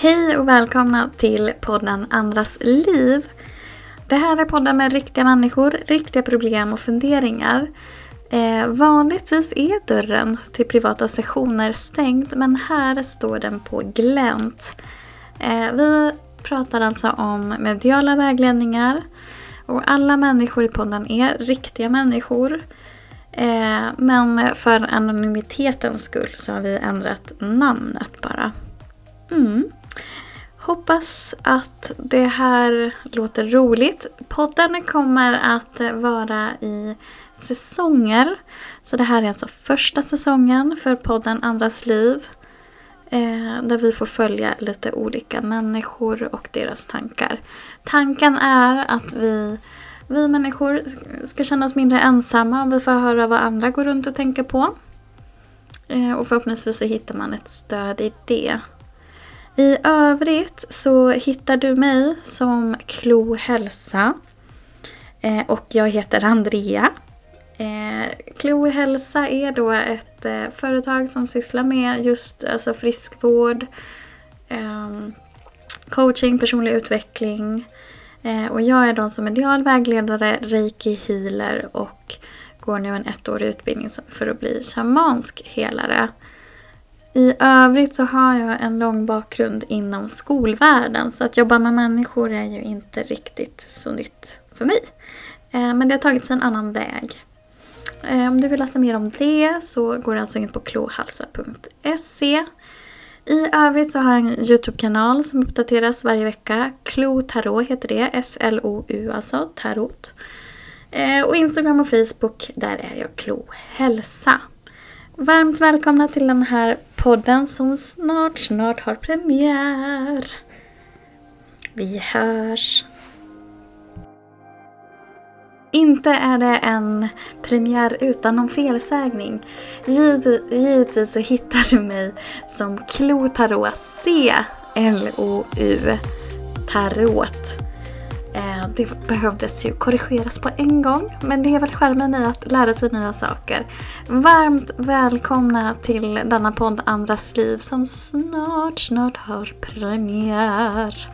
Hej och välkomna till podden Andras liv. Det här är podden med riktiga människor, riktiga problem och funderingar. Eh, vanligtvis är dörren till privata sessioner stängd men här står den på glänt. Eh, vi pratar alltså om mediala vägledningar och alla människor i podden är riktiga människor. Eh, men för anonymitetens skull så har vi ändrat namnet bara. Mm. Hoppas att det här låter roligt. Podden kommer att vara i säsonger. Så det här är alltså första säsongen för podden Andras liv. Eh, där vi får följa lite olika människor och deras tankar. Tanken är att vi, vi människor ska känna oss mindre ensamma om vi får höra vad andra går runt och tänker på. Eh, och förhoppningsvis så hittar man ett stöd i det. I övrigt så hittar du mig som Klo Hälsa. Eh, och jag heter Andrea. Eh, Klo Hälsa är då ett eh, företag som sysslar med just alltså friskvård, eh, coaching, personlig utveckling. Eh, och jag är då som medial vägledare, reiki healer och går nu en ettårig utbildning för att bli shamansk helare. I övrigt så har jag en lång bakgrund inom skolvärlden så att jobba med människor är ju inte riktigt så nytt för mig. Eh, men det har tagits en annan väg. Eh, om du vill läsa mer om det så går du alltså in på klohalsa.se. I övrigt så har jag en Youtube-kanal som uppdateras varje vecka. Klo Tarot heter det. S-L-O-U alltså, Tarot. Eh, och Instagram och Facebook, där är jag Klo Hälsa. Varmt välkomna till den här podden som snart, snart har premiär. Vi hörs! Inte är det en premiär utan någon felsägning. Givetvis så hittar du mig som Klo Tarot, C-L-O-U Tarot. Det behövdes ju korrigeras på en gång. Men det är väl skärmen i att lära sig nya saker. Varmt välkomna till denna podd Andras liv som snart, snart har premiär.